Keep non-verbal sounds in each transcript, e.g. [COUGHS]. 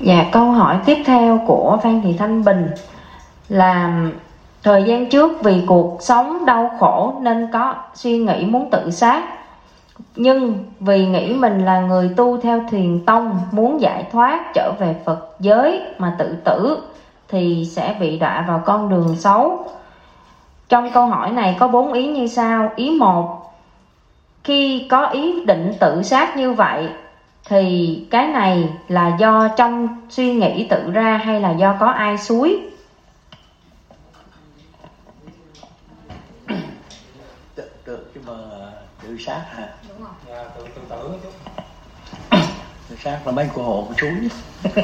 Dạ câu hỏi tiếp theo của Phan Thị Thanh Bình là thời gian trước vì cuộc sống đau khổ nên có suy nghĩ muốn tự sát nhưng vì nghĩ mình là người tu theo thiền tông muốn giải thoát trở về Phật giới mà tự tử thì sẽ bị đọa vào con đường xấu. Trong câu hỏi này có bốn ý như sau. Ý một, khi có ý định tự sát như vậy thì cái này là do trong suy nghĩ tự ra hay là do có ai suối? tự, tự chứ mà tự sát hả? Đúng rồi. Dạ, tự tự tử. Tự sát là mấy cô hồn suối [LAUGHS]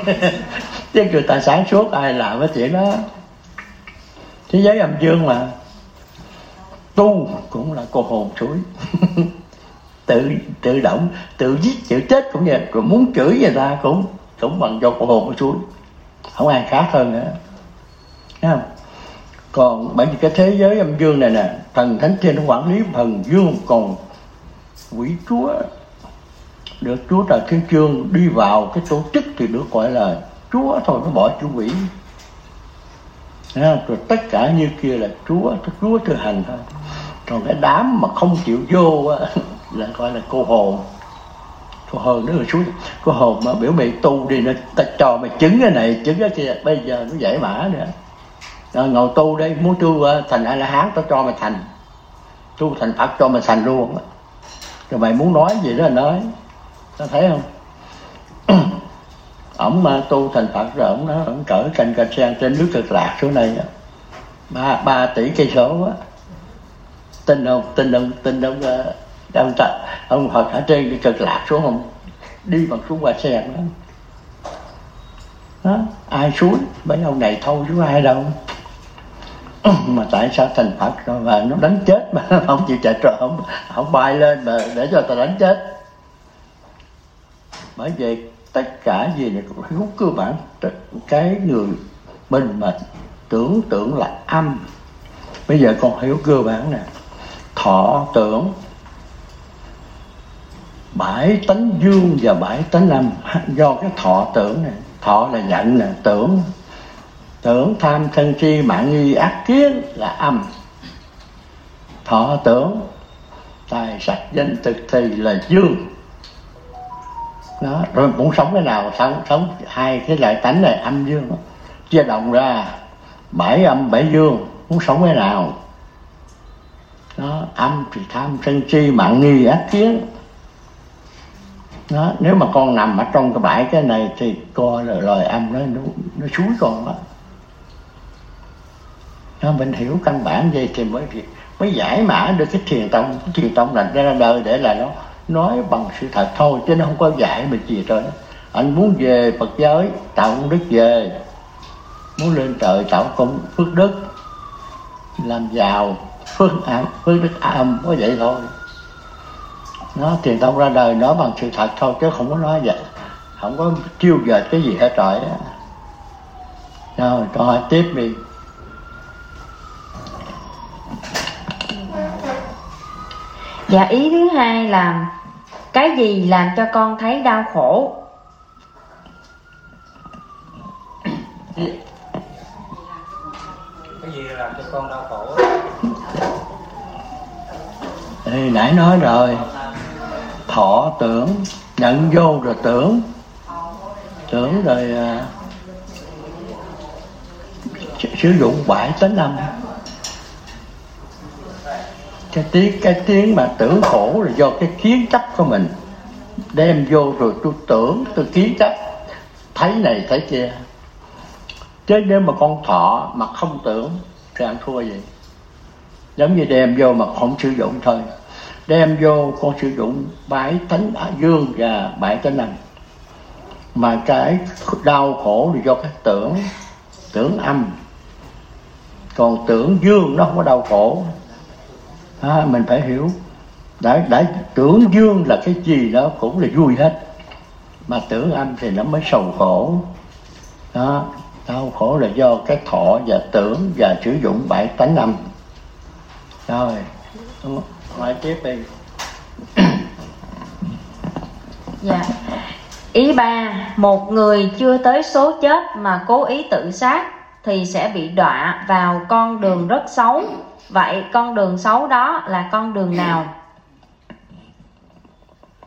chứ người ta sáng suốt ai làm cái chuyện đó thế giới âm dương mà tu cũng là cô hồn suối [LAUGHS] tự tự động, tự giết chữ chết cũng vậy. Rồi muốn chửi người ta cũng cũng bằng do cô hồn suối không ai khác hơn nữa. Thấy không? Còn bởi vì cái thế giới âm dương này nè, thần thánh trên nó quản lý thần dương còn quỷ chúa. Được chúa trời thiên chương đi vào cái tổ chức thì được gọi là chúa thôi, nó bỏ chữ quỷ. Thấy không? rồi tất cả như kia là chúa chúa thừa hành thôi. Còn cái đám mà không chịu vô là gọi là cô hồn. Cô hồn đó là xuống. Cô hồn mà biểu mày tu đi nó ta cho mày chứng cái này, chứng cái kia, bây giờ nó dễ mã nữa. Rồi ngồi tu đây, muốn tu ờ, thành a la hán tao cho mày thành. Tu thành phật, cho mày thành luôn rồi mày muốn nói gì đó là nói. Tao thấy không? [COUGHS] Ổng mà tu thành phật rồi ổng nó ổng cỡ cành cành sen trên nước cực lạc xuống đây ba ba tỷ cây số á. Tin không? Tin không? Tin không đang ta ông phật ở trên cái cực lạc xuống không? Đi bằng xuống qua sen đó đó ai xuống? Mấy ông này thôi chứ ai đâu. [CLEARS THROAT] Mà tại sao thành phật rồi mà nó đánh chết mà [LAUGHS] không chịu chạy trộm? Không, không bay lên mà để cho ta đánh chết. Bởi vậy tất cả gì này cũng hiểu cơ bản. Cái người mình mà tưởng tượng là âm. Bây giờ con hiểu cơ bản nè. Thọ tưởng bãi tánh dương và bãi tánh âm do cái thọ tưởng này. Thọ là giận là tưởng. Tưởng tham sân si mạng nghi ác kiến là âm. Thọ tưởng, tài sắc danh thực thì là dương. Đó, rồi muốn sống cái nào sống sống hai cái loại tánh này, âm dương. Đó. chia động ra bảy âm bảy dương, muốn sống cái nào? Đó, âm thì tham sân si mạng nghi ác kiến đó nếu mà con nằm ở trong cái bãi cái này thì coi là lời âm nó nó, nó suối con đó. Nó mình hiểu căn bản vậy thì mới mới giải mã được cái thiền tông cái thiền tông là ra đời để là nó nói bằng sự thật thôi chứ nó không có dạy mình gì rồi anh muốn về Phật giới tạo công đức về. Muốn lên trời tạo công phước đức làm giàu phước âm phước đức âm có vậy thôi nó thiền tông ra đời nói bằng sự thật thôi chứ không có nói vậy không có chiêu dệt cái gì hết trời rồi câu hỏi tiếp đi Dạ ý thứ hai là cái gì làm cho con thấy đau khổ? Cái gì làm cho con đau khổ? thì nãy nói rồi thọ tưởng nhận vô rồi tưởng. Tưởng rồi uh, sử dụng bãi tới âm cái tiếng cái tiếng mà tưởng khổ là do cái kiến chấp của mình. Đem vô rồi tôi tưởng tôi kiến chấp. Thấy này thấy kia. Chứ nếu mà con thọ mà không tưởng thì ăn thua vậy. Giống như đem vô mà không sử dụng thôi đem vô con sử dụng bãi tánh dương và bãi tánh lành mà cái đau khổ là do cái tưởng tưởng âm. Còn tưởng dương nó không có đau khổ. À, mình phải hiểu. Đã đã tưởng dương là cái gì đó cũng là vui hết. Mà tưởng âm thì nó mới sầu khổ. Đó đau khổ là do cái thọ và tưởng và sử dụng bãi tánh âm. Rồi hỏi tiếp đi. [COUGHS] Dạ. Ý ba một người chưa tới số chết mà cố ý tự sát thì sẽ bị đọa vào con đường rất xấu. Vậy con đường xấu đó là con đường nào?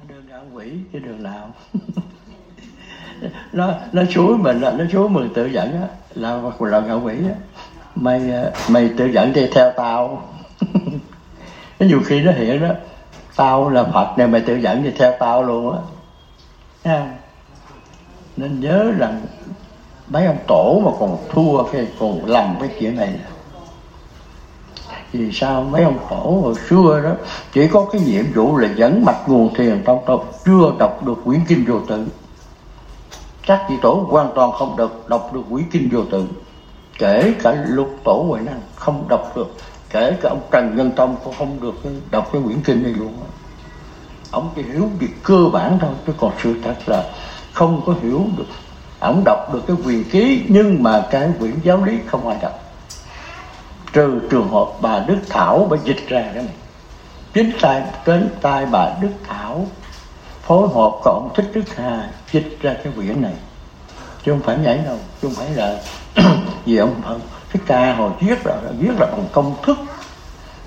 Đường ngạ quỷ cái đường nào? [LAUGHS] Nó nó suối mình nó suối mình tự dẫn á là là ngạ quỷ á. Mày ờ, mày tự dẫn đi theo tao [LAUGHS] nó nhiều khi nó hiện đó, tao là phật này mày tự dẫn thì theo tao luôn á. Nên nhớ rằng mấy ông tổ mà còn thua cái, còn lầm cái chuyện này. Vì sao mấy ông tổ hồi xưa đó, chỉ có cái nhiệm vụ là dẫn mặt nguồn thiền tông tông chưa đọc được quyển kinh vô tự. Các vị tổ hoàn toàn không được đọc được quyển kinh vô tự. Kể cả lục tổ huệ năng không đọc được kể cả ông trần nhân tông cũng không được đọc cái quyển kinh này luôn ông chỉ hiểu việc cơ bản thôi, chứ còn sự thật là không có hiểu được. Ông đọc được cái quyền ký, nhưng mà cái quyển giáo lý không ai đọc. Trừ trường hợp bà đức thảo bà dịch ra cái này. Chính tay đến tay bà đức thảo, phối hợp cộng thích đức hà dịch ra cái quyển này. Chứ không phải nhảy đâu, chứ không phải là [CLEARS THROAT] vì ông cái ca hồi viết là viết là bằng công thức.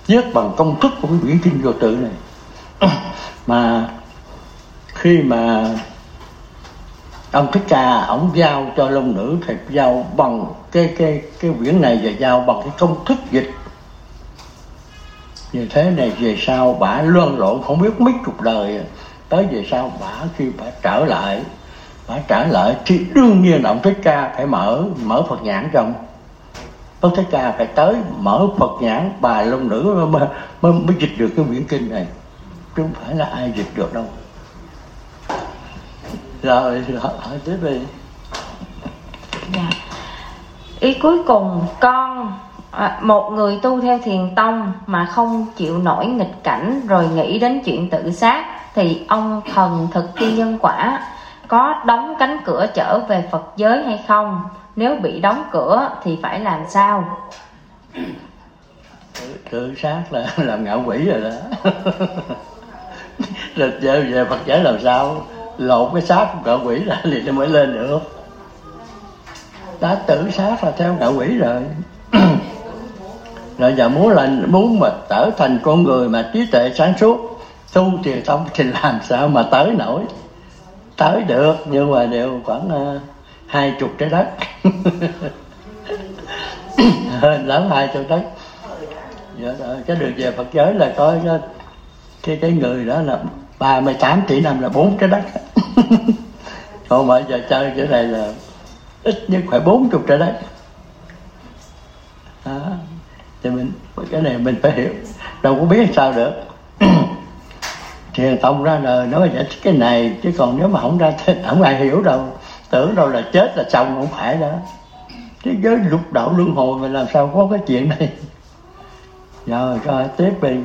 Viết bằng công thức của cái quyển kinh vô tự này. [CLEARS THROAT] Mà khi mà ông thích ca, ông giao cho long nữ thì giao bằng cái cái cái quyển này và giao bằng cái công thức dịch. Như thế này về sau bả luân lộn, không biết mấy chục đời, tới về sau bả khi bả trở lại bả trở lại thì đương nhiên ông thích ca phải mở mở phật nhãn trong Bác thích ca phải tới mở phật nhãn bà long nữ mới, mới, mới dịch được cái quyển kinh này. Chứ không phải là ai dịch được đâu. Rồi hỏi tiếp đi. Dạ. ý cuối cùng con à, một người tu theo thiền tông mà không chịu nổi nghịch cảnh rồi nghĩ đến chuyện tự sát thì ông thần thực thi nhân quả có đóng cánh cửa trở về Phật giới hay không? Nếu bị đóng cửa thì phải làm sao? Tự, sát là [LAUGHS] làm ngạo quỷ rồi đó. [LAUGHS] Rồi về, về Phật giới làm sao? Lột cái xác của ngạo quỷ ra thì nó mới lên được. Đã tự sát là theo ngạo quỷ rồi. [CLEARS THROAT] Rồi giờ muốn là muốn mà trở thành con người mà trí tuệ sáng suốt tu thì tông thì làm sao mà tới nổi. Tới được nhưng mà đều khoảng uh, ờ, hai chục trái đất. [LAUGHS] Hơn lắm hai chục đất. Dạ, cái đường về Phật giới là có cái cái, cái người đó là 38 tỷ năm là bốn trái đất. [LAUGHS] Còn bây giờ chơi cái này là ít nhất phải bốn chục trái đất. Đó. thì mình cái này mình phải hiểu đâu có biết sao được. [COUGHS] Thì tông ra đời nói giải thích cái này chứ còn nếu mà không ra thì không ai hiểu đâu tưởng đâu là chết là xong, không phải đó. Thế giới lục đạo luân hồi mà làm sao có cái chuyện này? Rồi rồi, tiếp đi.